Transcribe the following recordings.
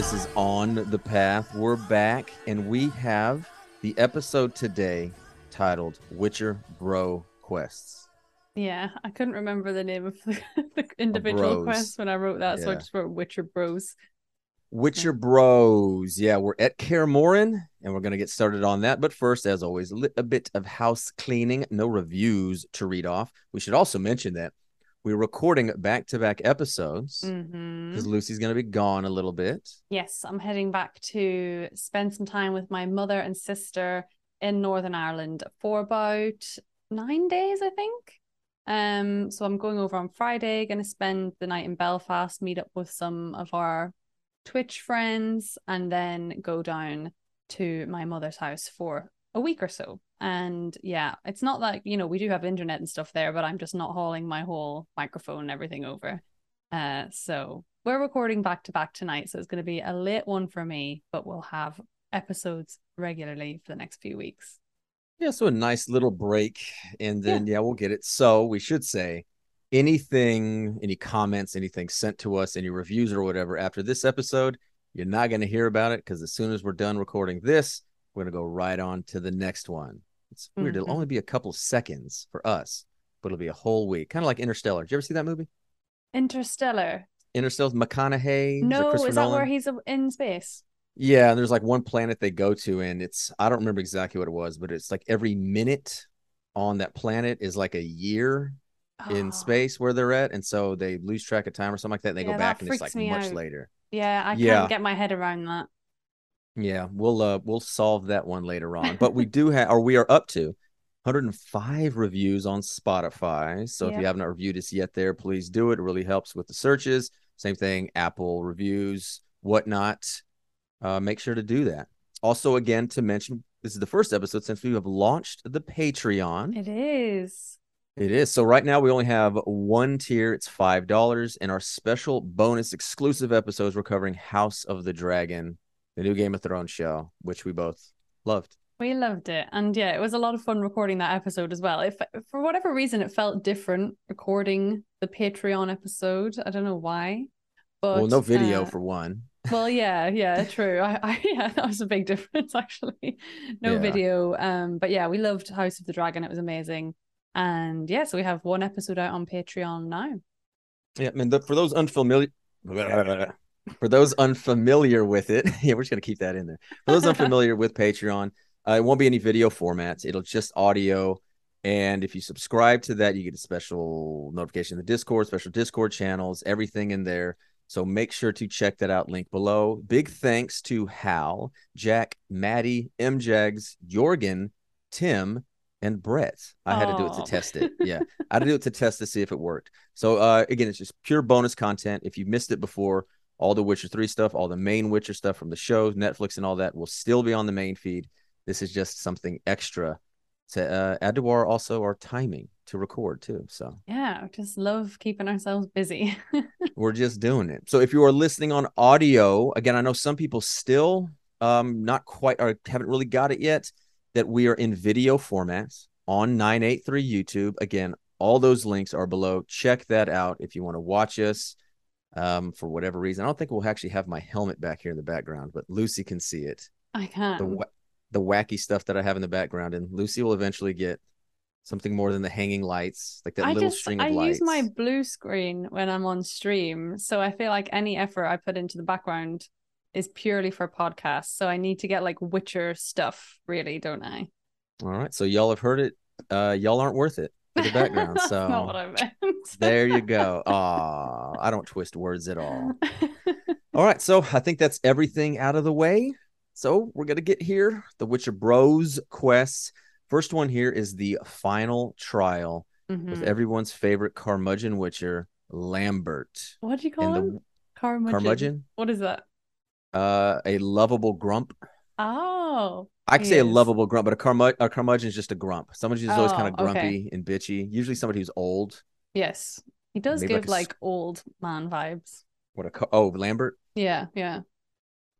This is On the Path. We're back, and we have the episode today titled Witcher Bro Quests. Yeah, I couldn't remember the name of the, the individual quests when I wrote that, so I just wrote Witcher Bros. Witcher Bros. Yeah, we're at Kaer and we're going to get started on that. But first, as always, a bit of house cleaning. No reviews to read off. We should also mention that we're recording back to back episodes because hmm Lucy's going to be gone a little bit. Yes, I'm heading back to spend some time with my mother and sister in Northern Ireland for about nine days, I think. Um, so I'm going over on Friday, gonna spend the night in Belfast, meet up with some of our Twitch friends, and then go down to my mother's house for a week or so. And yeah, it's not like, you know, we do have internet and stuff there, but I'm just not hauling my whole microphone and everything over. Uh, so we're recording back to back tonight, so it's going to be a late one for me, but we'll have episodes regularly for the next few weeks. Yeah, so a nice little break, and then yeah, we'll get it. So we should say anything, any comments, anything sent to us, any reviews or whatever after this episode, you're not going to hear about it because as soon as we're done recording this, we're going to go right on to the next one. It's weird. It'll Mhm. only be a couple seconds for us, but it'll be a whole week, kind of like Interstellar. Did you ever see that movie? Interstellar. Interstellar, McConaughey. No, is that where he's in space? Yeah, and there's like one planet they go to, and it's I don't remember exactly what it was, but it's like every minute on that planet is like a year in Oh, space where they're at, and so they lose track of time or something like that. And they Yeah, go back, and it's like much out. later. Yeah, I Yeah. can't get my head around that. Yeah, we'll uh we'll solve that one later on. But we do have, or we are up to 105 reviews on Spotify. So if you have not reviewed us yet, there, please do it. It really helps with the searches. Same thing, Apple reviews, whatnot. Uh, make sure to do that. Also, again, to mention, this is the first episode since we have launched the Patreon. It is. It is. So right now we only have one tier. It's five dollars, and our special bonus exclusive episodes we're covering House of the Dragon, the new Game of Thrones show, which we both loved. We loved it. And yeah, it was a lot of fun recording that episode as well. If for whatever reason it felt different recording the Patreon episode. I don't know why. But well, no video uh, for one. Well, yeah, yeah, true. I, I yeah, that was a big difference actually. No Yeah. video. Um, but yeah, we loved House of the Dragon. It was amazing. And yeah, so we have one episode out on Patreon now. Yeah, I mean, the, for those unfamiliar, for those unfamiliar with it, yeah, we're just gonna keep that in there. For those unfamiliar with Patreon, uh, it won't be any video formats. It'll just audio. And if you subscribe to that, you get a special notification in the Discord, special Discord channels, everything in there. So make sure to check that out. Link below. Big thanks to Hal, Jack, Maddie, M Jags, Jorgen, Tim, and Brett. I had to do it to test it. Yeah, I had to do it to test to see if it worked. So uh, again, it's just pure bonus content. If you missed it before, all the Witcher 3 stuff, all the main Witcher stuff from the shows, Netflix, and all that will still be on the main feed. This is just something extra to uh, add to our also our timing to record too. So Yeah, just love keeping ourselves busy. we're just doing it. So if you are listening on audio, again, I know some people still um not quite or haven't really got it yet that we are in video formats on 983 YouTube. Again, all those links are below. Check that out if you want to watch us. Um, for whatever reason, I don't think we'll actually have my helmet back here in the background, but Lucy can see it. I can. The the wacky stuff that I have in the background, and Lucy will eventually get something more than the hanging lights, like that I little just string of I lights. I use my blue screen when I'm on stream, so I feel like any effort I put into the background is purely for podcasts. So I need to get like Witcher stuff, really, don't I? All right, so y'all have heard it. Uh, y'all aren't worth it for the background. That's so not what I meant. there you go. Ah, I don't twist words at all. All right, so I think that's everything out of the way. So we're gonna get here the Witcher Bros quests. First one here is the final trial with Mhm. everyone's favorite Carmudgeon Witcher, Lambert. What do you call And him? the Carmudgeon. Carmudgeon, What is that? uh, a lovable grump. Oh, I could say a is. lovable grump, but a, carmud- a curmudgeon is just a grump. Somebody who's always Oh, kind of okay. grumpy and bitchy. Usually somebody who's old. yes. He does Maybe like give like old man vibes. What a oh Lambert. Yeah, yeah.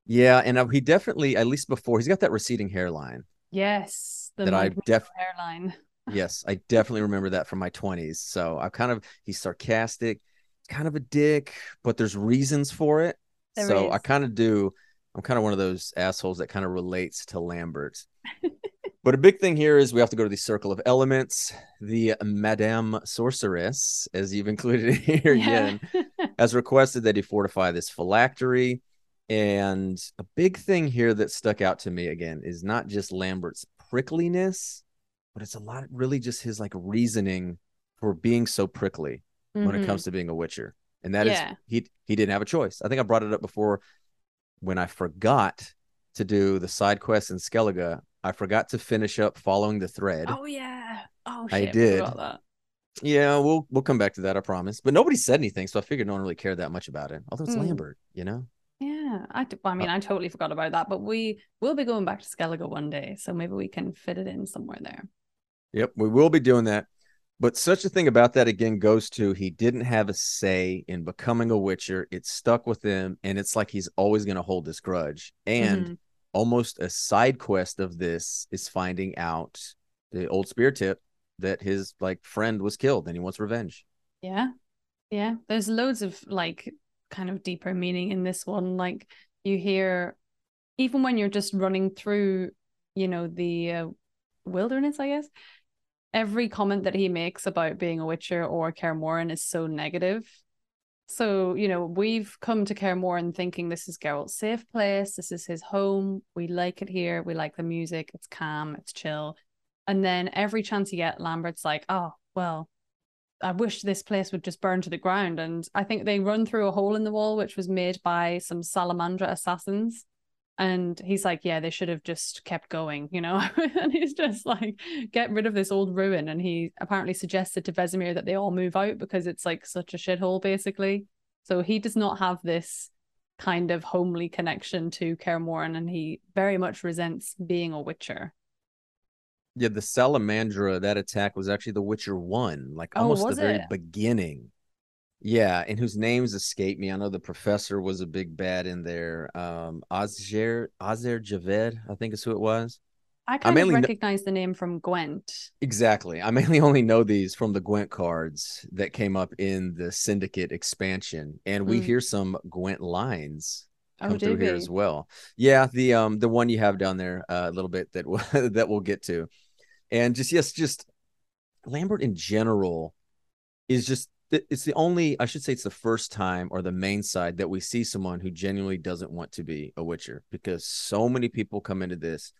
Yeah, and uh, he definitely at least before he's got that receding hairline Yes. The that I def hairline. yes I definitely remember that from my twenties. So I kind of he's sarcastic, kind of a dick, but there's reasons for it. There so I kind of do. I'm kind of one of those assholes that kind of relates to Lambert. but a big thing here is we have to go to the Circle of Elements. The Madame Sorceress, as you've included here Yeah. again, has requested that he fortify this phylactery. And a big thing here that stuck out to me again is not just Lambert's prickliness, but it's a lot really just his like reasoning for being so prickly when it Mhm. comes to being a witcher. And that is Yeah. he he didn't have a choice. I think I brought it up before when I forgot to do the side quest in Skellige. I forgot to finish up following the thread. Oh yeah. Oh shit, I did. that. Yeah, we'll we'll come back to that, I promise. But nobody said anything, so I figured no one really cared that much about it. Although it's Hmm. Lambert, you know. Yeah, I, I mean, Uh, I totally forgot about that, but we will be going back to Skellige one day, so maybe we can fit it in somewhere there. Yep, we will be doing that. But such a thing about that again goes to he didn't have a say in becoming a Witcher. It stuck with him, and it's like he's always going to hold this grudge. And Mhm. almost a side quest of this is finding out the old spear tip that his like friend was killed, and he wants revenge. Yeah, yeah. There's loads of like kind of deeper meaning in this one. Like you hear, even when you're just running through, you know, the uh, wilderness, I guess. Every comment that he makes about being a Witcher or Kaer Morhen is so negative. So, you know, we've come to Kaer Morhen thinking this is Geralt's safe place. This is his home. We like it here. We like the music. It's calm. It's chill. And then every chance you get, Lambert's like, oh, well, I wish this place would just burn to the ground. And I think they run through a hole in the wall, which was made by some Salamandra assassins. And he's like, yeah, they should have just kept going, you know? and he's just like, get rid of this old ruin. And he apparently suggested to Vesemir that they all move out because it's like such a shithole, basically. So he does not have this kind of homely connection to Kaer Morhen, and he very much resents being a Witcher. Yeah, the Salamandra, that attack was actually the Witcher one, like Oh, almost the was very it? beginning. Yeah, and whose names escape me. I know the professor was a big bad in there. Um Azar Azar Javed, I think is who it was. I kind of mainly kn- recognize the name from Gwent. Exactly. I mainly only know these from the Gwent cards that came up in the Syndicate expansion. And we Mm. hear some Gwent lines Oh, come through here we? as well. Yeah, the um the one you have down there uh, a little bit that we'll, that we'll get to. And just yes, just Lambert in general is just it's the only I should say it's the first time or the main side that we see someone who genuinely doesn't want to be a Witcher because so many people come into this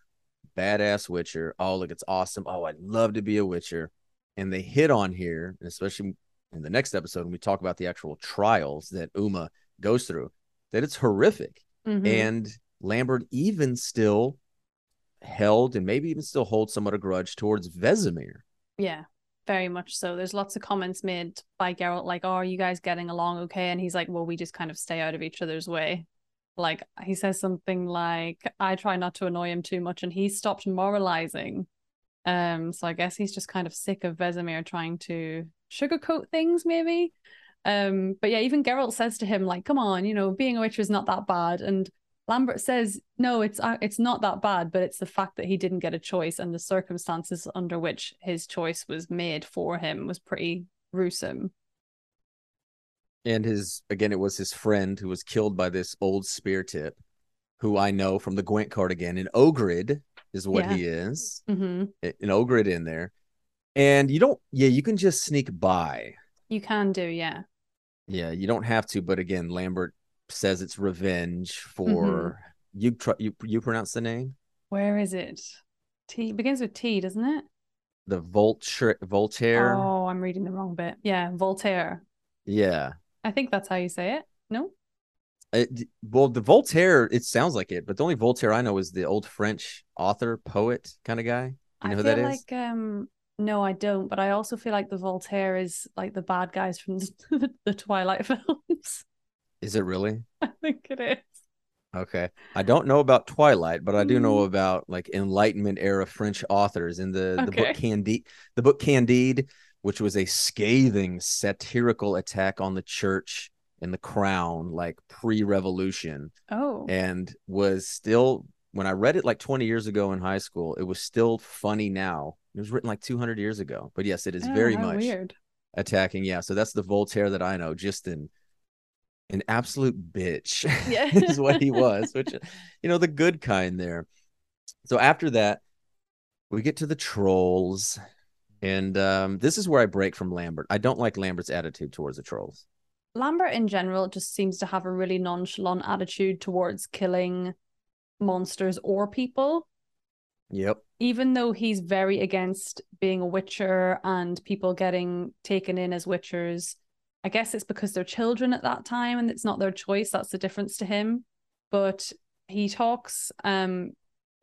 badass Witcher. Oh, look, it's awesome. Oh, I'd love to be a Witcher. And they hit on here, and especially in the next episode when we talk about the actual trials that Uma goes through, that it's horrific. Mhm. And Lambert even still held and maybe even still holds somewhat a grudge towards Vesemir. Yeah, very much so. There's lots of comments made by Geralt, like, "Oh, are you guys getting along okay?" And he's like, "Well, we just kind of stay out of each other's way." Like he says something like, "I try not to annoy him too much," and he stopped moralizing. Um, so I guess he's just kind of sick of Vesemir trying to sugarcoat things, maybe. Um, but yeah, even Geralt says to him, like, "Come on, you know, being a witcher is not that bad." And Lambert says, "No, it's uh, it's not that bad, but it's the fact that he didn't get a choice and the circumstances under which his choice was made for him was pretty gruesome." And his again, it was his friend who was killed by this old spear tip, who I know from the Gwent card again. An Ogroid is what Yeah. he is. hmm An Ogroid in there. And you don't yeah, you can just sneak by. You can do, yeah. Yeah, you don't have to, but again, Lambert says it's revenge for you try you you pronounce the name? Where is it? T begins with T, doesn't it? The Voltaire Voltaire. Oh, I'm reading the wrong bit. Yeah, Voltaire. Yeah. I think that's how you say it. No? It, well, the Voltaire, it sounds like it, but the only Voltaire I know is the old French author, poet kind of guy. You I know who feel that is? like um no, I don't, but I also feel like the Voltaire is like the bad guys from the, the Twilight films. Is it really? I think it is. Okay. I don't know about Twilight, but I do know Mm. about like Enlightenment era French authors in the, the book Candide, the book Candide, which was a scathing satirical attack on the church and the crown, like pre-revolution, Oh. and was still when I read it like 20 years ago in high school, it was still funny now. It was written like 200 years ago. But yes, it is Oh, very much weird. attacking. Yeah, so that's the Voltaire that I know, just in an absolute bitch Yeah. is what he was, which you know, the good kind there. So after that, we get to the trolls. And um, this is where I break from Lambert. I don't like Lambert's attitude towards the trolls. Lambert in general just seems to have a really nonchalant attitude towards killing monsters or people. Yep. Even though he's very against being a witcher and people getting taken in as witchers, I guess it's because they're children at that time and it's not their choice. That's the difference to him. But he talks, um,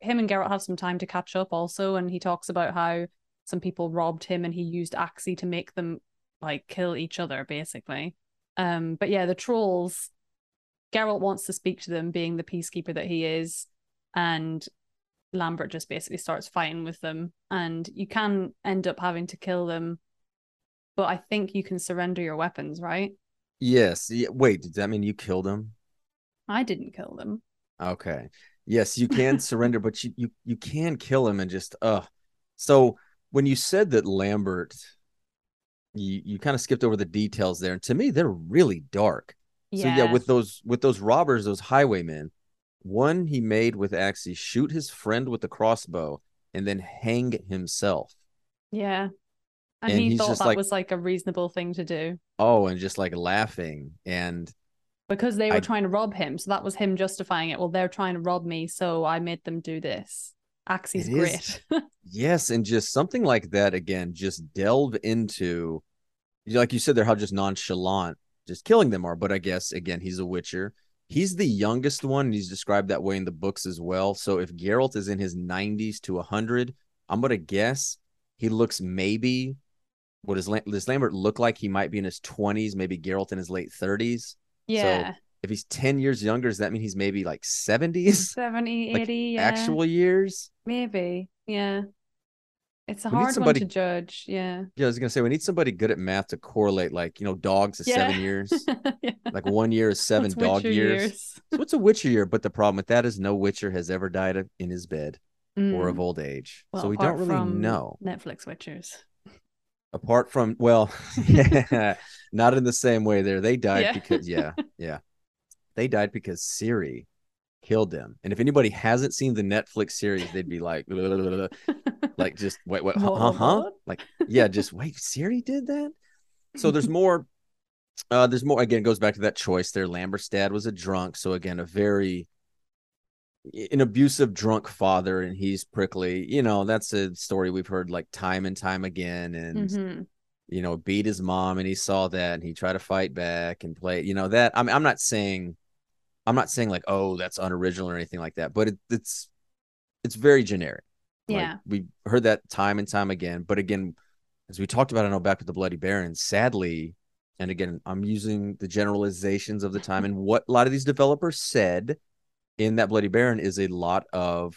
him and Geralt have some time to catch up also, and he talks about how some people robbed him and he used Axii to make them like kill each other, basically. Um, but yeah, the trolls, Geralt wants to speak to them, being the peacekeeper that he is, and Lambert just basically starts fighting with them, and you can end up having to kill them. But I think you can surrender your weapons, right? Yes. Yeah. Wait, does that mean you killed him? I didn't kill them. Okay. Yes, you can surrender, but you, you you can kill him and just uh so when you said that Lambert you you kind of skipped over the details there. And to me, they're really dark. Yeah. So yeah, with those with those robbers, those highwaymen, one he made with Axii shoot his friend with the crossbow and then hang himself. yeah. And, and he thought that like- was like a reasonable thing to do Oh, and just like laughing. And because they were I- trying to rob him. So that was him justifying it. Well, they're trying to rob me, so I made them do this. Axii's great. yes, and just something like that again, just delve into like you said there, how just nonchalant just killing them are. But I guess again, he's a Witcher. He's the youngest one. And he's described that way in the books as well. So if Geralt is in his 90s to 100, I'm gonna guess he looks maybe what does, Lam- does Lambert look like? He might be in his 20s, maybe Geralt in his late 30s. yeah. If he's 10 years younger, does that mean he's maybe like 70s 70, Like, 80, yeah. actual years? Maybe. Yeah. It's a We hard somebody- one to judge. Yeah. Yeah, I was gonna say we need somebody good at math to correlate, like you know, dogs is Yeah. seven years, yeah. like one year is seven What's dog Witcher years. So what's a Witcher year? But the problem with that is no Witcher has ever died in his bed or Mm. of old age, Well, so we don't really know. Netflix Witchers. Apart from, well, not in the same way. There, they died Yeah. because, yeah, yeah, they died because Ciri killed them. And if anybody hasn't seen the Netflix series, they'd be like, like just wait, wait, What, huh, huh? Like, yeah, just wait, Ciri did that. So there's more. Uh, there's more. Again, it goes back to that choice there. Lambert's dad was a drunk, so again, a very an abusive drunk father, and he's prickly. You know, that's a story we've heard like time and time again, and Mhm. you know, beat his mom, and he saw that, and he tried to fight back and play. You know that. I'm I'm not saying, I'm not saying like, oh, that's unoriginal or anything like that, but it, it's it's very generic. Like, Yeah. we heard that time and time again. But again, as we talked about, I know back with the Bloody Baron, sadly, and again, I'm using the generalizations of the time and what a lot of these developers said in that Bloody Baron is a lot of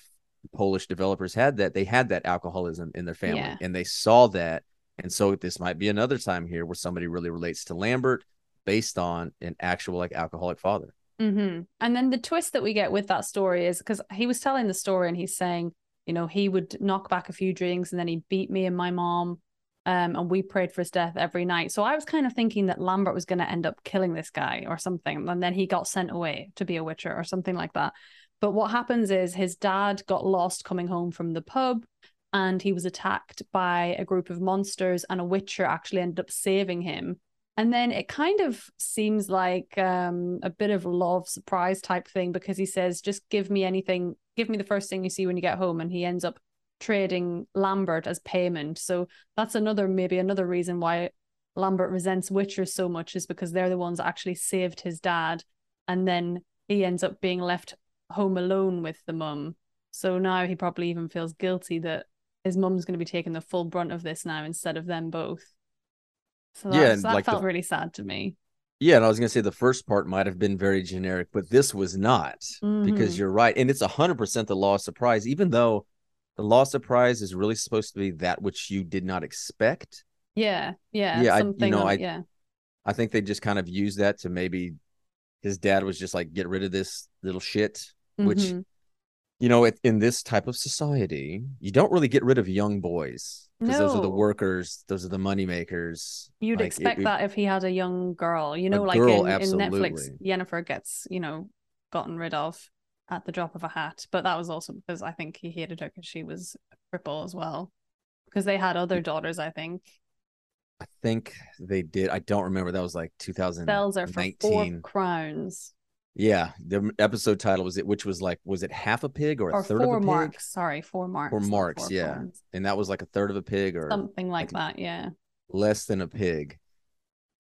Polish developers had that they had that alcoholism in their family Yeah. and they saw that. And so this might be another time here where somebody really relates to Lambert based on an actual like alcoholic father. hmm And then the twist that we get with that story is because he was telling the story and he's saying, you know, he would knock back a few drinks and then he'd beat me and my mom. Um, and we prayed for his death every night. So I was kind of thinking that Lambert was going to end up killing this guy or something. And then he got sent away to be a witcher or something like that. But what happens is his dad got lost coming home from the pub and he was attacked by a group of monsters and a witcher actually ended up saving him and then it kind of seems like um, a bit of love surprise type thing because he says, just give me anything, give me the first thing you see when you get home. And he ends up trading Lambert as payment. So that's another, maybe another reason why Lambert resents Witchers so much is because they're the ones that actually saved his dad. And then he ends up being left home alone with the mum. So now he probably even feels guilty that his mum's going to be taking the full brunt of this now instead of them both. So Yeah, that's- that like the- felt really sad to me. Yeah, and I was gonna say the first part might have been very generic, but this was not because Mhm. you're right, and it's hundred percent the law of surprise. Even though the law of surprise is really supposed to be that which you did not expect, Yeah, yeah, Yeah, I- you know, I- yeah, I think they just kind of used that to maybe his dad was just like get rid of this little shit. Which Mhm. you know, it, in this type of society, you don't really get rid of young boys because those are the workers, those are the money makers. You'd Like, expect it- that if he had a young girl, you know, like girl, in, in Netflix. Yennefer gets, you know, gotten rid of at the drop of a hat. But that was also because I think he hated her because she was a cripple as well. Because they had other daughters, I think. I think they did. I don't remember. That was like Bells are 2019. four crowns Yeah, the episode title was it, which was like, was it half a pig or a or third four of a pig? marks. Sorry, four marks. not marks, four yeah. crowns. And that was like a third of a pig or Something like like- that. Yeah. less than a pig.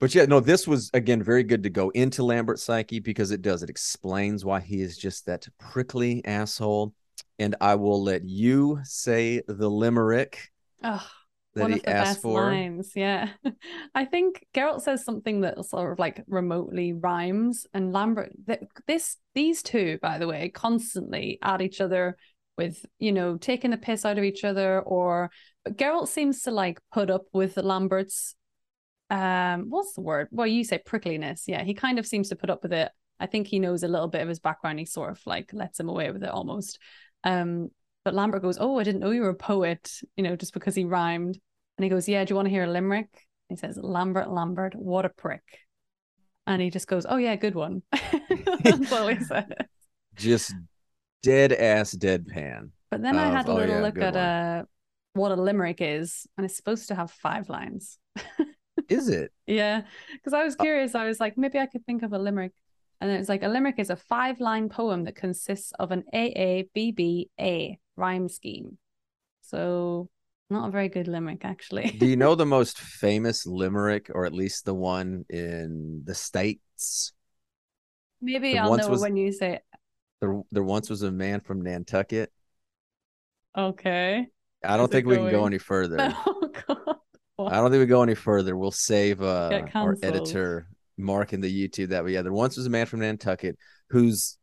But yeah, no, this was again very good to go into Lambert's psyche because it does. It explains why he is just that prickly asshole. And I will let you say the limerick Oh, that one he of the asked best for. lines. Yeah. I think Geralt says something that sort of like remotely rhymes, and Lambert. Th- this these two, by the way, constantly at each other with you know taking the piss out of each other, or but Geralt seems to like put up with Lambert's. Um, what's the word? Well, you say prickliness. Yeah, he kind of seems to put up with it. I think he knows a little bit of his background. He sort of like lets him away with it almost. Um, but Lambert goes, "Oh, I didn't know you were a poet," you know, just because he rhymed. And he goes, "Yeah, do you want to hear a limerick?" He says, "Lambert, Lambert, what a prick." And he just goes, "Oh yeah, good one." That's all he said. Just dead ass deadpan. But then I had a "Oh, little yeah, look at one." uh, what a limerick is, and it's supposed to have five lines. Is it? Yeah, because I was Uh, curious. I was like, maybe I could think of a limerick. And then it's like a limerick is a five line poem that consists of an AABBA rhyme scheme. So, not a very good limerick, actually. Do you know the most famous limerick, or at least the one in the States? maybe there I'll know was- when you say it. There, there once was a man from Nantucket. Okay. I don't it think we can go any further. Oh, God. I don't think we go any further. We'll save uh, our editor Mark in the YouTube that we yeah. There once was a man from Nantucket who's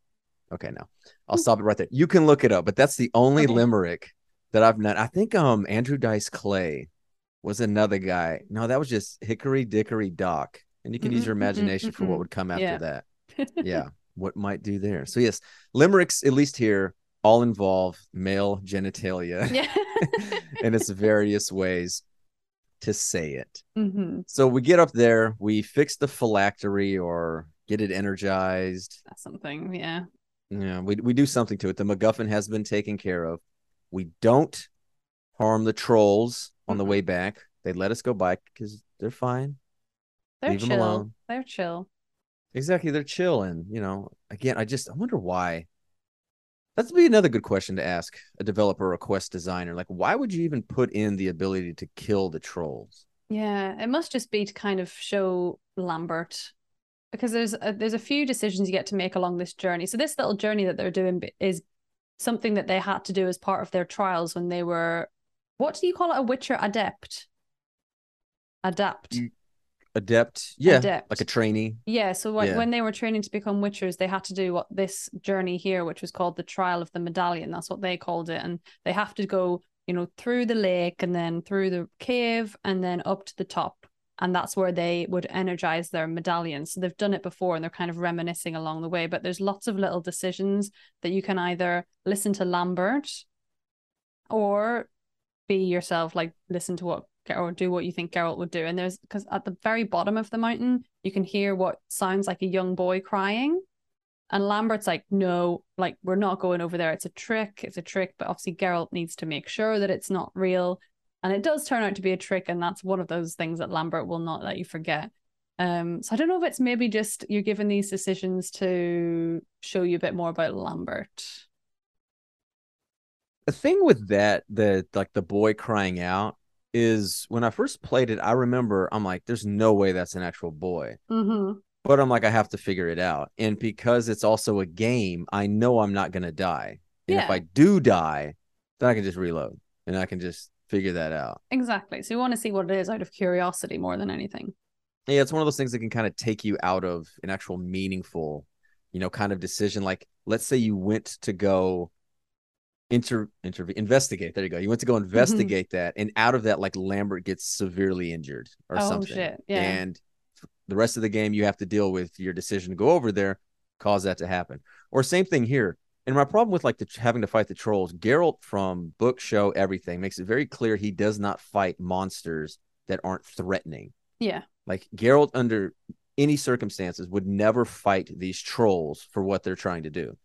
okay. Now I'll stop it right there. You can look it up, but that's the only Okay. limerick that I've known. I think um Andrew Dice Clay was another guy. No, that was just Hickory Dickory Dock, and you can use your Mm-mm, mm-mm, imagination for what would come after Yeah. that. Yeah, what might do there? So yes, limericks at least here all involve male genitalia yeah. in its various ways to say it. hmm So we get up there, we fix the phylactery or get it energized. That's something. Yeah. Yeah, we we do something to it. The MacGuffin has been taken care of. We don't harm the trolls on the Mhm. way back. They let us go by because they're fine. They're Leave chill. alone. They're chill. Exactly, they're chill. And you know, again, I just I wonder why. That'd be another good question to ask a developer or a quest designer. Like, why would you even put in the ability to kill the trolls? Yeah, it must just be to kind of show Lambert because there's a, there's a few decisions you get to make along this journey. So this little journey that they're doing is something that they had to do as part of their trials when they were what do you call it a Witcher adept? Adapt. Mm, Adept, yeah, Adept. like a trainee. Yeah, so when, Yeah. when they were training to become witchers, they had to do what this journey here, which was called the Trial of the Medallion. That's what they called it, and they have to go, you know, through the lake and then through the cave and then up to the top, and that's where they would energize their medallions. So they've done it before, and they're kind of reminiscing along the way. But there's lots of little decisions that you can either listen to Lambert, or be yourself, like listen to what or do what you think Geralt would do. And there's because at the very bottom of the mountain, you can hear what sounds like a young boy crying. And Lambert's like, no, like we're not going over there. It's a trick. It's a trick. But obviously, Geralt needs to make sure that it's not real. And it does turn out to be a trick. And that's one of those things that Lambert will not let you forget. Um, so I don't know if it's maybe just you're given these decisions to show you a bit more about Lambert. the thing with that the like the boy crying out is when i first played it i remember i'm like there's no way that's an actual boy Mm-hmm. but i'm like i have to figure it out and because it's also a game i know i'm not going to die and if i do die then i can just reload and i can just figure that out Exactly. So you want to see what it is out of curiosity more than anything. yeah it's one of those things that can kind of take you out of an actual meaningful you know kind of decision like let's say you went to go inter intervene investigate there you go you went to go Mm-hmm. investigate that and out of that like lambert gets severely injured or Oh, something shit. Yeah. and the rest of the game you have to deal with your decision to go over there cause that to happen or same thing here And my problem with like the having to fight the trolls, Geralt from book, show, everything makes it very clear he does not fight monsters that aren't threatening. Yeah. Like Geralt, under any circumstances, would never fight these trolls for what they're trying to do.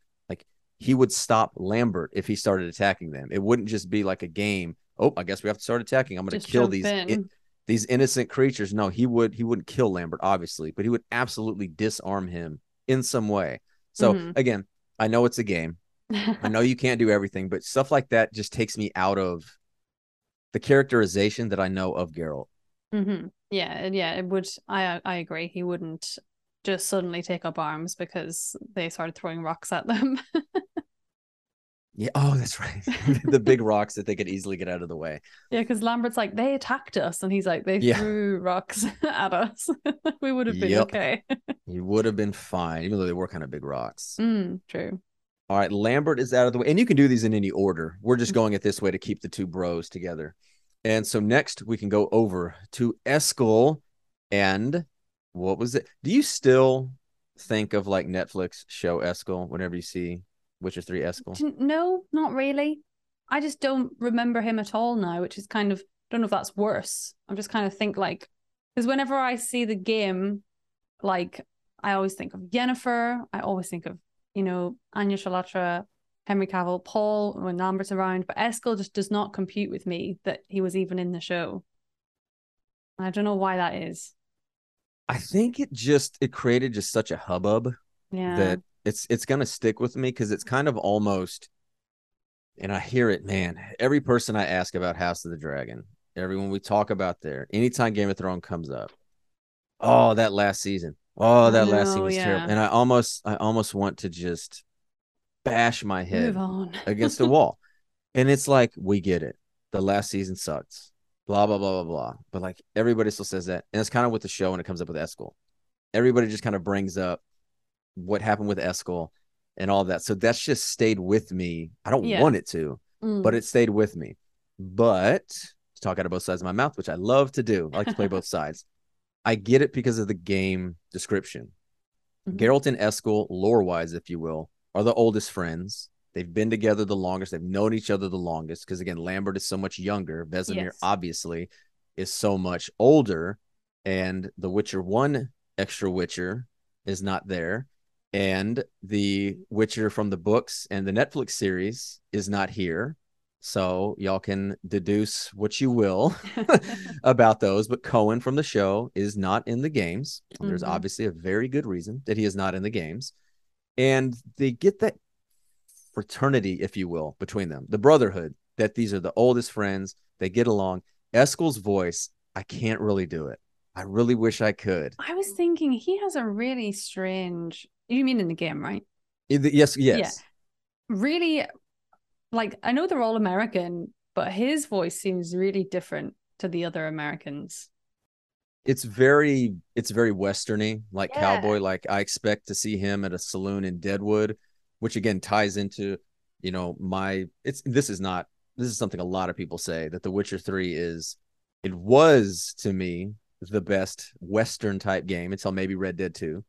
He would stop Lambert if he started attacking them. It wouldn't just be like a game. Oh, I guess we have to start attacking. I'm going to kill these in. these innocent creatures. No, he would he wouldn't kill Lambert, obviously, but he would absolutely disarm him in some way. So mm-hmm. again, I know it's a game. I know you can't do everything, but stuff like that just takes me out of the characterization that I know of Geralt. Mm-hmm. Yeah, yeah, it would. I I agree. He wouldn't just suddenly take up arms because they started throwing rocks at them. yeah. Oh, that's right. the big rocks that they could easily get out of the way. Yeah, because Lambert's like they attacked us, and he's like they yeah. threw rocks at us. we would have been yep. okay. you would have been fine, even though they were kind of big rocks. Mm, true. All right, Lambert is out of the way, and you can do these in any order. We're just mm. going it this way to keep the two bros together. And so next we can go over to Eskel and what was it? Do you still think of like Netflix show Eskel whenever you see Witcher 3 Eskel? No, not really. I just don't remember him at all now, which is kind of don't know if that's worse. I'm just kind of think like because whenever I see the game, like I always think of Yennefer, I always think of, you know, Anya Chalotra, Henry Cavill, Paul when Lambert's around, but Eskel just does not compute with me that he was even in the show. I don't know why that is. I think it just it created just such a hubbub yeah. that it's it's gonna stick with me because it's kind of almost and I hear it, man. Every person I ask about House of the Dragon, everyone we talk about there, anytime Game of Thrones comes up, oh, that last season. Oh, that last season oh, was yeah. terrible. And I almost I almost want to just bash my head against the wall. And it's like, we get it. The last season sucks. Blah, blah, blah, blah, blah. But like everybody still says that. And it's kind of with the show when it comes up with Eskel. Everybody just kind of brings up what happened with Eskel and all that. So that's just stayed with me. I don't yeah. want it to, mm. but it stayed with me. But to talk out of both sides of my mouth, which I love to do, I like to play both sides. I get it because of the game description. mm-hmm. Geralt and Eskel, lore wise, if you will, are the oldest friends. They've been together the longest. They've known each other the longest. Because again, Lambert is so much younger. Vesemir yes. obviously is so much older. And the Witcher One extra Witcher is not there. And the Witcher from the books and the Netflix series is not here. So y'all can deduce what you will about those. But Coën from the show is not in the games. Mm-hmm. There's obviously a very good reason that he is not in the games and they get that fraternity, if you will, between them, the brotherhood that these are the oldest friends. They get along. Eskel's voice, I can't really do it. I really wish I could. I was thinking he has a really strange. You mean in the game, right? yes, yes. Yeah. Really, like I know they're all American, but his voice seems really different to the other Americans it's very it's very westerny like yeah. cowboy like i expect to see him at a saloon in deadwood which again ties into you know my it's this is not this is something a lot of people say that the witcher 3 is it was to me the best western type game until maybe red dead 2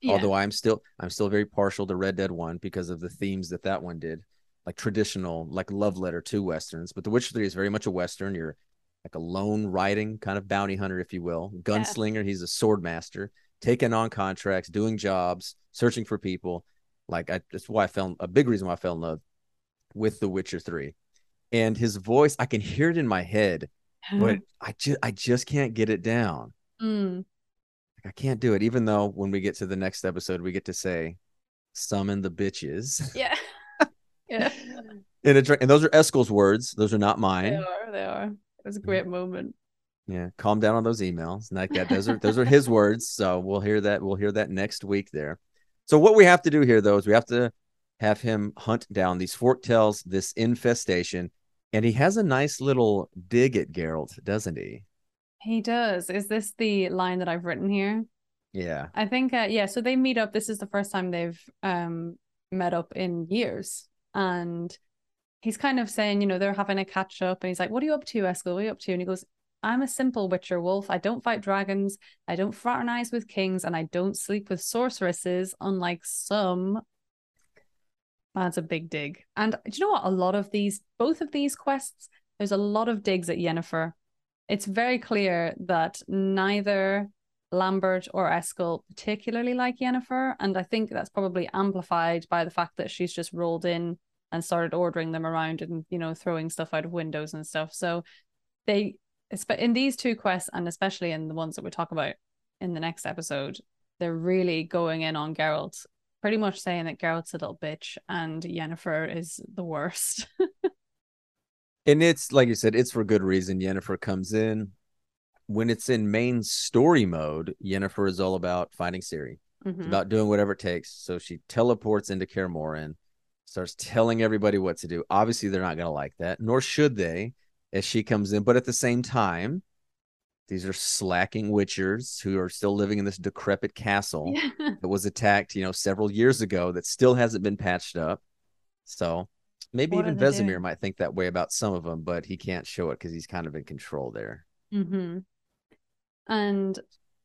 yeah. although i'm still i'm still very partial to red dead 1 because of the themes that that one did like traditional like love letter to westerns but the witcher 3 is very much a western you're like a lone riding kind of bounty hunter, if you will. Gunslinger, yeah. he's a sword master, taking on contracts, doing jobs, searching for people. Like I that's why I fell a big reason why I fell in love with The Witcher 3. And his voice, I can hear it in my head, but I just I just can't get it down. Mm. I can't do it, even though when we get to the next episode, we get to say, summon the bitches. Yeah. yeah. and, it, and those are Eskel's words. Those are not mine. They are. They are. It was a mm-hmm. great moment. Yeah, calm down on those emails. Like that, those are those are his words. So we'll hear that. We'll hear that next week there. So what we have to do here, though, is we have to have him hunt down these forktails, this infestation, and he has a nice little dig at Geralt, doesn't he? He does. Is this the line that I've written here? Yeah, I think. Uh, yeah. So they meet up. This is the first time they've um met up in years, and he's kind of saying, you know, they're having a catch up, and he's like, "What are you up to, Eskel? What are you up to?" And he goes, "I'm a simple Witcher wolf. I don't fight dragons. I don't fraternize with kings, and I don't sleep with sorceresses, unlike some." That's a big dig. And do you know what? A lot of these, both of these quests, there's a lot of digs at Yennefer. It's very clear that neither Lambert or Eskel particularly like Yennefer. And I think that's probably amplified by the fact that she's just rolled in and started ordering them around and, you know, throwing stuff out of windows and stuff. So they, in these two quests, and especially in the ones that we talk about in the next episode, they're really going in on Geralt, pretty much saying that Geralt's a little bitch and Yennefer is the worst. and it's like you said, it's for good reason. Yennefer comes in, when it's in main story mode, Yennefer is all about finding Ciri. Mm-hmm. about doing whatever it takes. So she teleports into Kaer Morhen, starts telling everybody what to do. Obviously, they're not going to like that, nor should they, as she comes in. But at the same time, these are slacking witchers who are still living in this decrepit castle yeah. that was attacked, you know, several years ago that still hasn't been patched up. So maybe what even Vesemir doing? might think that way about some of them, but he can't show it because he's kind of in control there. Mm-hmm and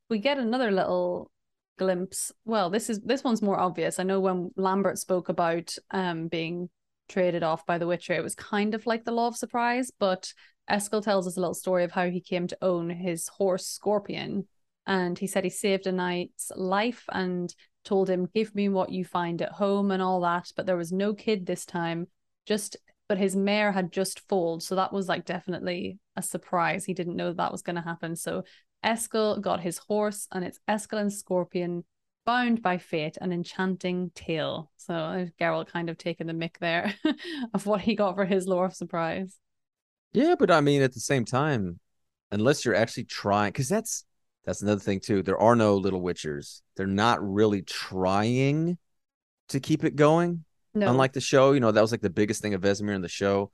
we get another little glimpse well this is this one's more obvious i know when lambert spoke about um being traded off by the witcher it was kind of like the law of surprise but eskel tells us a little story of how he came to own his horse scorpion and he said he saved a knight's life and told him give me what you find at home and all that but there was no kid this time just but his mare had just foaled so that was like definitely a surprise he didn't know that was going to happen so Eskel got his horse, and it's Eskel and Scorpion bound by fate an enchanting tale. So uh, Geralt kind of taking the mick there of what he got for his law of surprise. Yeah, but I mean, at the same time, unless you're actually trying, because that's that's another thing too. There are no little witchers. They're not really trying to keep it going. No. Unlike the show, you know, that was like the biggest thing of Vesemir in the show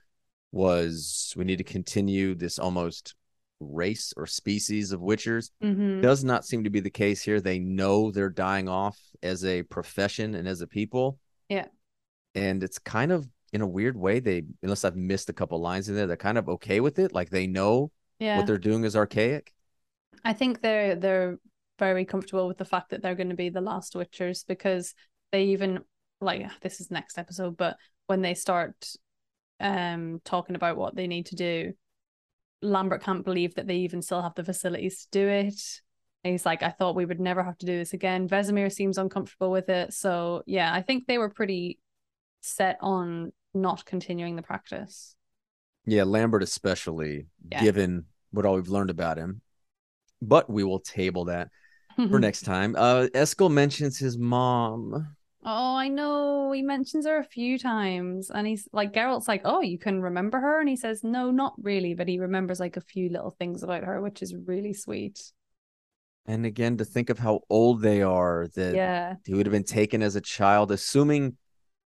was we need to continue this almost race or species of witchers mm-hmm. does not seem to be the case here they know they're dying off as a profession and as a people yeah and it's kind of in a weird way they unless i've missed a couple lines in there they're kind of okay with it like they know yeah. what they're doing is archaic i think they're they're very comfortable with the fact that they're going to be the last witchers because they even like this is next episode but when they start um talking about what they need to do Lambert can't believe that they even still have the facilities to do it. And he's like, I thought we would never have to do this again. Vesemir seems uncomfortable with it. So yeah, I think they were pretty set on not continuing the practice. Yeah, Lambert especially, yeah. given what all we've learned about him. But we will table that for next time. Uh Eskel mentions his mom. Oh, I know. He mentions her a few times, and he's like, Geralt's like, "Oh, you can remember her," and he says, "No, not really," but he remembers like a few little things about her, which is really sweet. And again, to think of how old they are, that yeah. he would have been taken as a child, assuming.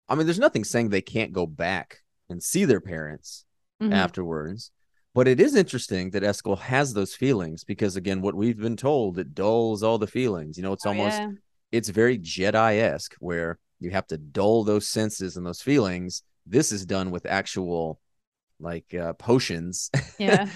I mean, there's nothing saying they can't go back and see their parents mm-hmm. afterwards. But it is interesting that Eskel has those feelings because, again, what we've been told, it dulls all the feelings. You know, it's oh, almost yeah it's very Jedi esque where you have to dull those senses and those feelings. This is done with actual like uh, potions. Yeah.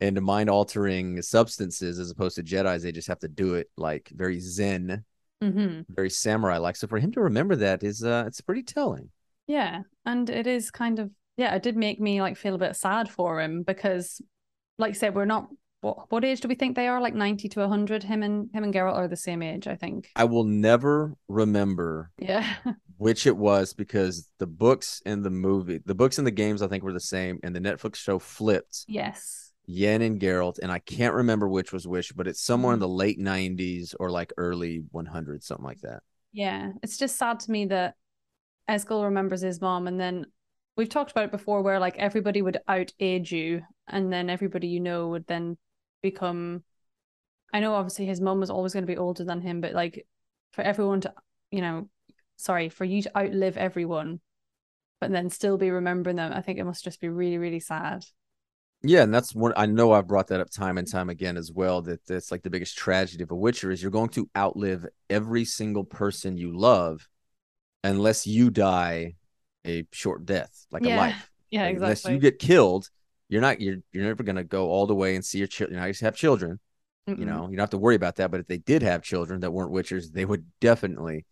and mind altering substances as opposed to Jedi's, they just have to do it like very Zen, mm-hmm. very samurai like. So for him to remember that is uh it's pretty telling. Yeah. And it is kind of yeah, it did make me like feel a bit sad for him because like I said, we're not what what age do we think they are? Like ninety to hundred. Him and him and Geralt are the same age, I think. I will never remember. Yeah. which it was because the books and the movie, the books and the games, I think were the same, and the Netflix show flipped. Yes. Yen and Geralt, and I can't remember which was which, but it's somewhere in mm. the late '90s or like early 100s, something like that. Yeah, it's just sad to me that Eskel remembers his mom, and then we've talked about it before, where like everybody would out age you, and then everybody you know would then become I know obviously his mom was always going to be older than him, but like for everyone to, you know, sorry, for you to outlive everyone, but then still be remembering them, I think it must just be really, really sad. Yeah, and that's one I know I've brought that up time and time again as well. That that's like the biggest tragedy of a Witcher is you're going to outlive every single person you love, unless you die a short death, like yeah. a life. Yeah, like, exactly. Unless you get killed, you're not you're you're never gonna go all the way and see your children. You know, have children. Mm-mm. You know, you don't have to worry about that. But if they did have children that weren't witchers, they would definitely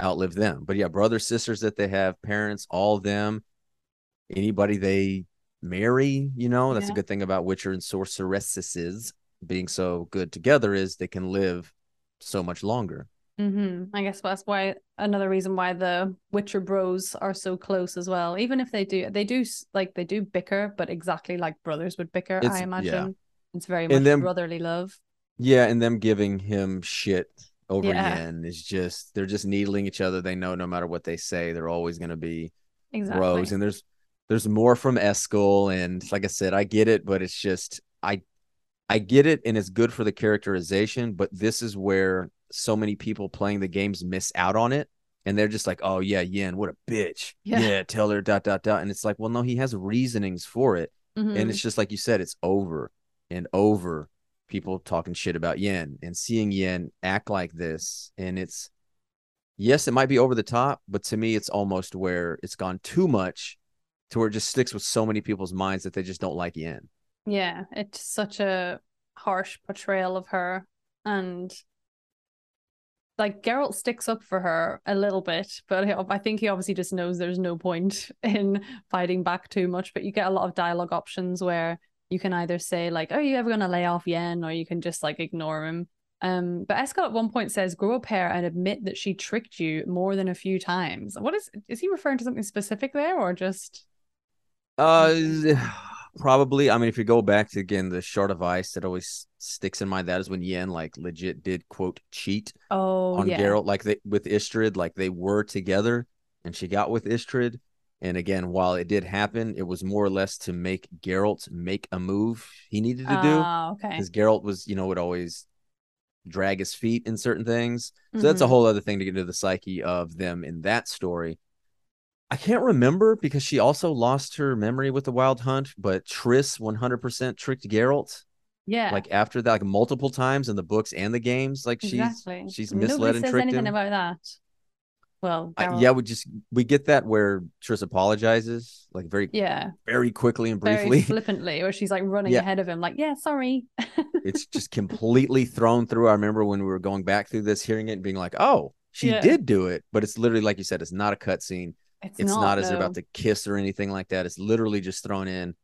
outlive them. But yeah, brothers, sisters that they have, parents, all them, anybody they marry, you know, that's Yeah. a good thing about Witcher and sorceresses being so good together is they can live so much longer. Hmm I guess that's why another reason why the Witcher Bros are so close as well. Even if they do, they do like they do bicker, but exactly like brothers would bicker. It's- I yeah. imagine it's very much them- brotherly love. Yeah, and them giving him shit over Yeah. Yen is just they're just needling each other. They know no matter what they say, they're always gonna be Exactly. bros. And there's there's more from Eskel, and like I said, I get it, but it's just I I get it, and it's good for the characterization. But this is where so many people playing the games miss out on it, and they're just like, "Oh yeah, Yen, what a bitch." Yeah. Yeah, tell her dot dot dot, and it's like, well, no, he has reasonings for it, Mhm. and it's just like you said, it's over and over. People talking shit about Yen and seeing Yen act like this, and it's yes, it might be over the top, but to me, it's almost where it's gone too much to where it just sticks with so many people's minds that they just don't like Yen. Yeah, it's such a harsh portrayal of her. And like Geralt sticks up for her a little bit, but I I think he obviously just knows there's no point in fighting back too much. But you get a lot of dialogue options where you can either say, like, are you ever going to lay off Yen? Or you can just like ignore him. Um, but Eskel at one point says, grow a pair and admit that she tricked you more than a few times. What is, is he referring to something specific there or just, Uh, probably. I mean, if you go back to again the shard of ice, that always sticks in mind. That is when Yen like legit did quote cheat oh, on yeah. Geralt, like they with Istredd, like they were together, and she got with Istredd. And again, while it did happen, it was more or less to make Geralt make a move he needed to do. Ah, okay. because Geralt was, you know, would always drag his feet in certain things. So that's a Mhm. whole other thing to get into the psyche of them in that story. I can't remember because she also lost her memory with the Wild Hunt, but Triss 100% tricked Geralt Yeah. like after that, like multiple times in the books and the games. Like exactly. she's she's Nobody misled and says tricked anything him. about that. Well, I- yeah, we just we get that where Triss apologizes like very yeah, very quickly and very briefly. flippantly, or she's like running Yeah. ahead of him, like, yeah, sorry. it's just completely thrown through. I remember when we were going back through this, hearing it and being like, "Oh, she Yeah. did do it," but it's literally like you said, it's not a cutscene. It's, It's not, as they're about to kiss or anything like that. It's literally just thrown in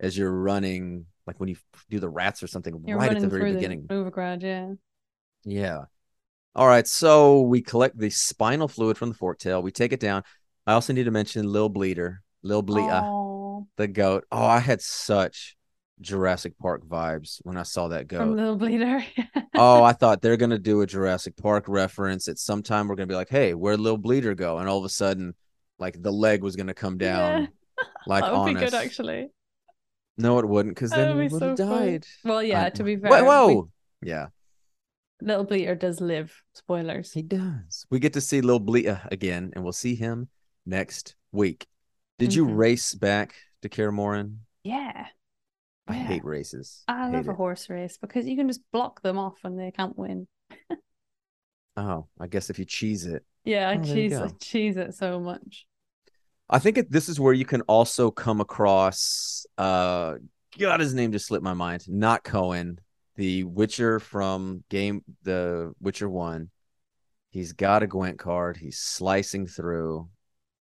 as you're running, like when you do the rats or something, You're right at the very beginning. the Novigrad, yeah. Yeah. All right. So we collect the spinal fluid from the forktail. We take it down. I also need to mention Lil Bleeder, Lil Ble- Oh, the goat. Oh, I had such Jurassic Park vibes when I saw that from goat. Little Bleeder. oh, I thought they're gonna do a Jurassic Park reference at some time. We're gonna be like, "Hey, where'd Lil Bleeder go?" And all of a sudden, like the leg was gonna come down, Yeah. like that would on be good, actually. No, it wouldn't, because That then would he would have so cool. died. Well, yeah, I- to be fair, Wait, we- whoa, yeah, Little Bleeder does live. Spoilers. he does. We get to see Little Bleeder again, and we'll see him next week. Did you Mhm. race back to Kaer Morhen? Yeah. I Yeah. hate races. I Hate love a horse race because you can just block them off when they can't win. Oh, I guess if you cheese it. Yeah, I Oh, cheese, I cheese it so much. I think it, this is where you can also come across. Uh, God, his name just slipped my mind. Not Coën, the Witcher from game, the Witcher One. He's got a Gwent card. He's slicing through.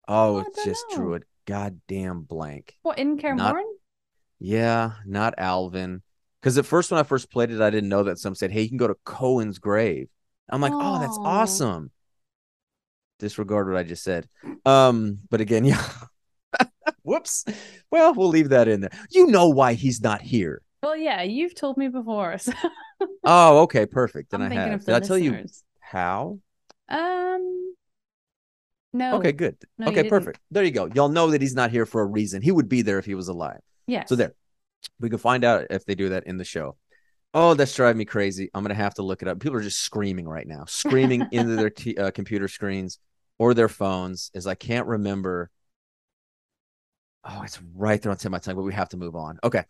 Oh, Oh, it just drew know. a goddamn blank. What in Kaer Yeah, not Alvin. Because at first, when I first played it, I didn't know that some said, "Hey, you can go to Coën's grave." I'm like, "Oh, that's Oh. awesome." Disregard what I just said. Um, but again, yeah. Whoops. Well, we'll leave that in there. You know why he's not here. Well, yeah, you've told me before. So Oh, okay, perfect. Then I'm I have. Did the I tell you how? Um, no. Okay, good. No, okay, perfect. There you go. Y'all know that he's not here for a reason. He would be there if he was alive. Yeah. So there, we can find out if they do that in the show. Oh, that's driving me crazy. I'm gonna have to look it up. People are just screaming right now, screaming into their t- uh, computer screens or their phones, is I can't remember. Oh, it's right there on the tip of my tongue, but we have to move on. Okay,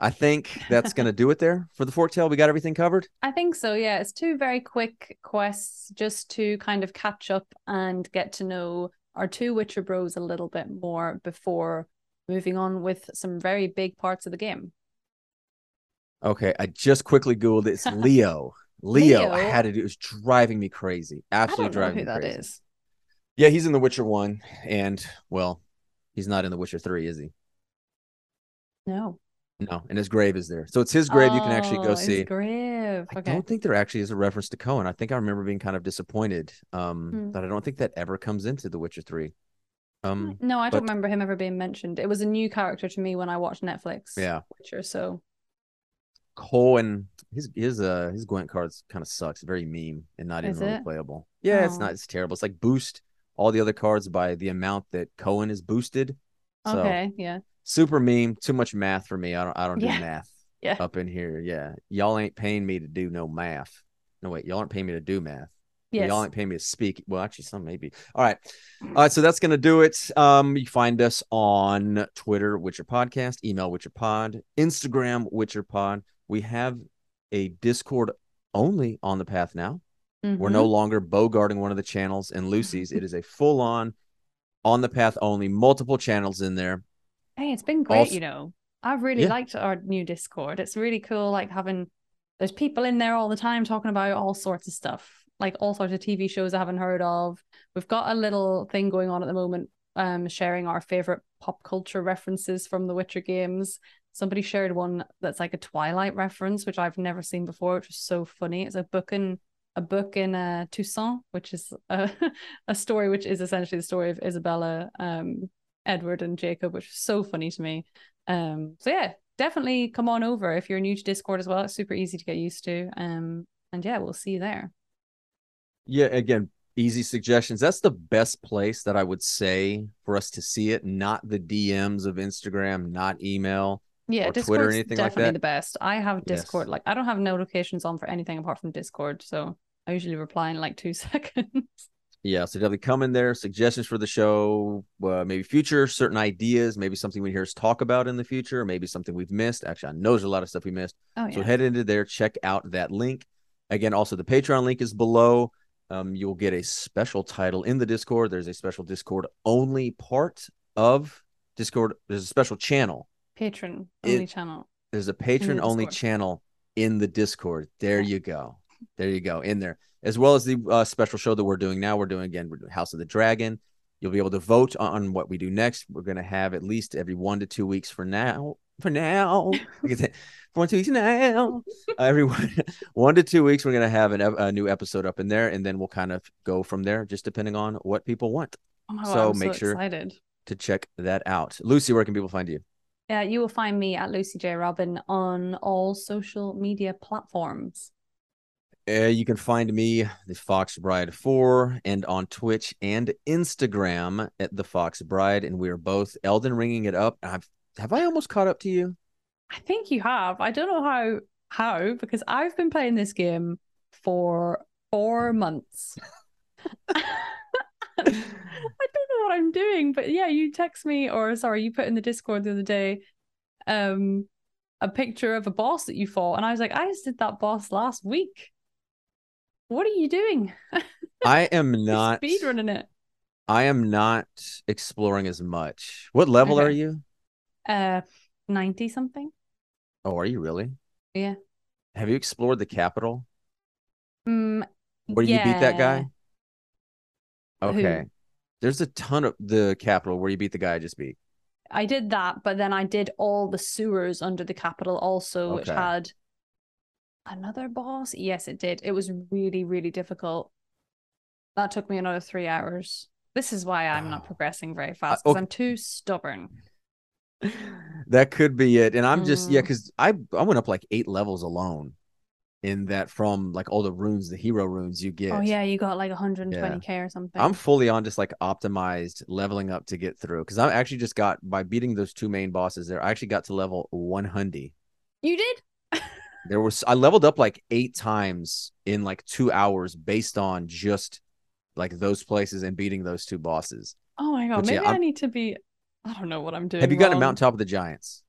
I think that's gonna do it there for the forktail. We got everything covered. I think so. Yeah, it's two very quick quests just to kind of catch up and get to know our two Witcher bros a little bit more before moving on with some very big parts of the game. Okay, I just quickly googled it. It's Leo. Leo, I Leo? had it. It was driving me crazy. I Absolutely driving who me that crazy. is. Yeah, he's in The Witcher one, and well, he's not in The Witcher three, is he? No. No, and his grave is there, so it's his grave. you can actually Oh, go his see. grave. I don't think there actually is a reference to Coën. I think I remember being kind of disappointed um, Hmm. that I don't think that ever comes into The Witcher three. Um, No, I don't remember him ever being mentioned. It was a new character to me when I watched Netflix. yeah, Witcher. So Coën, his his uh his Gwent cards kind of sucks. Very meme and not even really playable. Yeah, it's Oh. not. It's terrible. It's like boost all the other cards by the amount that Coën is boosted. So okay, yeah, super meme. Too much math for me. I don't. I don't do math yeah. up in here. Yeah, y'all ain't paying me to do no math. No wait, y'all aren't paying me to do math. Yes. Y'all ain't paying me to speak. Well, actually, some maybe. All right. All right. So that's gonna do it. Um, you find us on Twitter, Witcher Podcast, email Witcher Pod, Instagram Witcher Pod. We have a Discord only on the path now. We're no longer bogarting one of the channels and Lucy's. it is a full on on the path only, multiple channels in there. Hey, it's been great, Also- you know. I've really Yeah. liked our new Discord. It's really cool, like having there's people in there all the time talking about all sorts of stuff, like all sorts of TV shows I haven't heard of. We've got a little thing going on at the moment, um, sharing our favorite pop culture references from the Witcher games. Somebody shared one that's like a Twilight reference, which I've never seen before, which was so funny. It's a book in a book in uh, Toussaint, which is a, a story which is essentially the story of Isabella, um, Edward, and Jacob, which is so funny to me. Um, so yeah, definitely come on over if you're new to Discord as well. It's super easy to get used to. Um, and yeah, we'll see you there. Yeah, again, easy suggestions. That's the best place that I would say for us to see it, not the DMs of Instagram, not email. Yeah, Or Twitter anything like definitely that? the best. I have Discord. Yes. Like I don't have notifications on for anything apart from Discord, so I usually reply in like two seconds. Yeah, so definitely come in there. Suggestions for the show, uh, maybe future certain ideas, maybe something we hear us talk about in the future, maybe something we've missed. Actually, I know there's a lot of stuff we missed. Oh yeah. So head into there, check out that link. Again, also the Patreon link is below. Um, you'll get a special title in the Discord. There's a special Discord only part of Discord. There's a special channel. Patron It- only channel. There's a patron only channel in the Discord. There Yeah. you go. There you go. In there, as well as the uh, special show that we're doing now. We're doing again. We're doing House of the Dragon. You'll be able to vote on what we do next. We're going to have at least every one to two weeks for now. For now, I can say, for one to two weeks now. Uh, every one, one to two weeks, we're going to have an, a new episode up in there, and then we'll kind of go from there, just depending on what people want. Oh my god, So I'm make so sure- excited. To check that out, Lucy, where can people find you? Yeah, you will find me at Lucy J Robyn on all social media platforms. Uh, you can find me, the Fox Bride 4, and on Twitch and Instagram at the Fox Bride, and we are both Elden ringing it up. I've, have I almost caught up to you? I think you have. I don't know how how because I've been playing this game for four months. I don't know what I'm doing, but yeah, you text me or sorry, you put in the Discord the other day um a picture of a boss that you fought, and I was like, I just did that boss last week. What are you doing? I am not. speedrunning it. I am not exploring as much. What level Okay. are you? Uh 90 something. Oh, are you really? Yeah. Have you explored the capital Mm, where you beat that guy? Who? Okay. There's a ton of the capital where you beat the guy I just beat. I did that, but then I did all the sewers under the capital also, which had another boss. Yes, it did. It was really, really difficult. That took me another three hours. This is why I'm not Oh. progressing very fast because okay. I'm too stubborn. that could be it. And I'm just yeah, Mm. because I I went up like eight levels alone in that from like all the runes, the hero runes you get. Oh yeah, you got like 120k or something. I'm fully on just like optimized leveling up to get through because I actually just got by beating those two main bosses there. I actually got to level 100. You did? There was I leveled up like eight times in like two hours based on just like those places and beating those two bosses. Oh my god, yeah, maybe I I'm- need to be. I don't know what I'm doing. Have you gotten to wrong. Mountaintop of the Giants?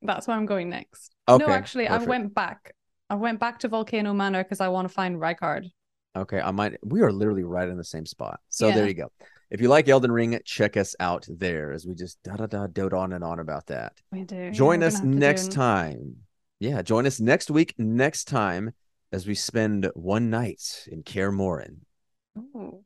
That's where I'm going next. Okay, no, actually, I went back. I went back to Volcano Manor because I want to find Rykard. Okay, I might. We are literally right in the same spot. So there you go. If you like Elden Ring, check us out there as we just da da da dote on and on about that. We do. Join we're us gonna have to do next time. Yeah, join us next week, next time, as we spend one night in Kaer. Ooh.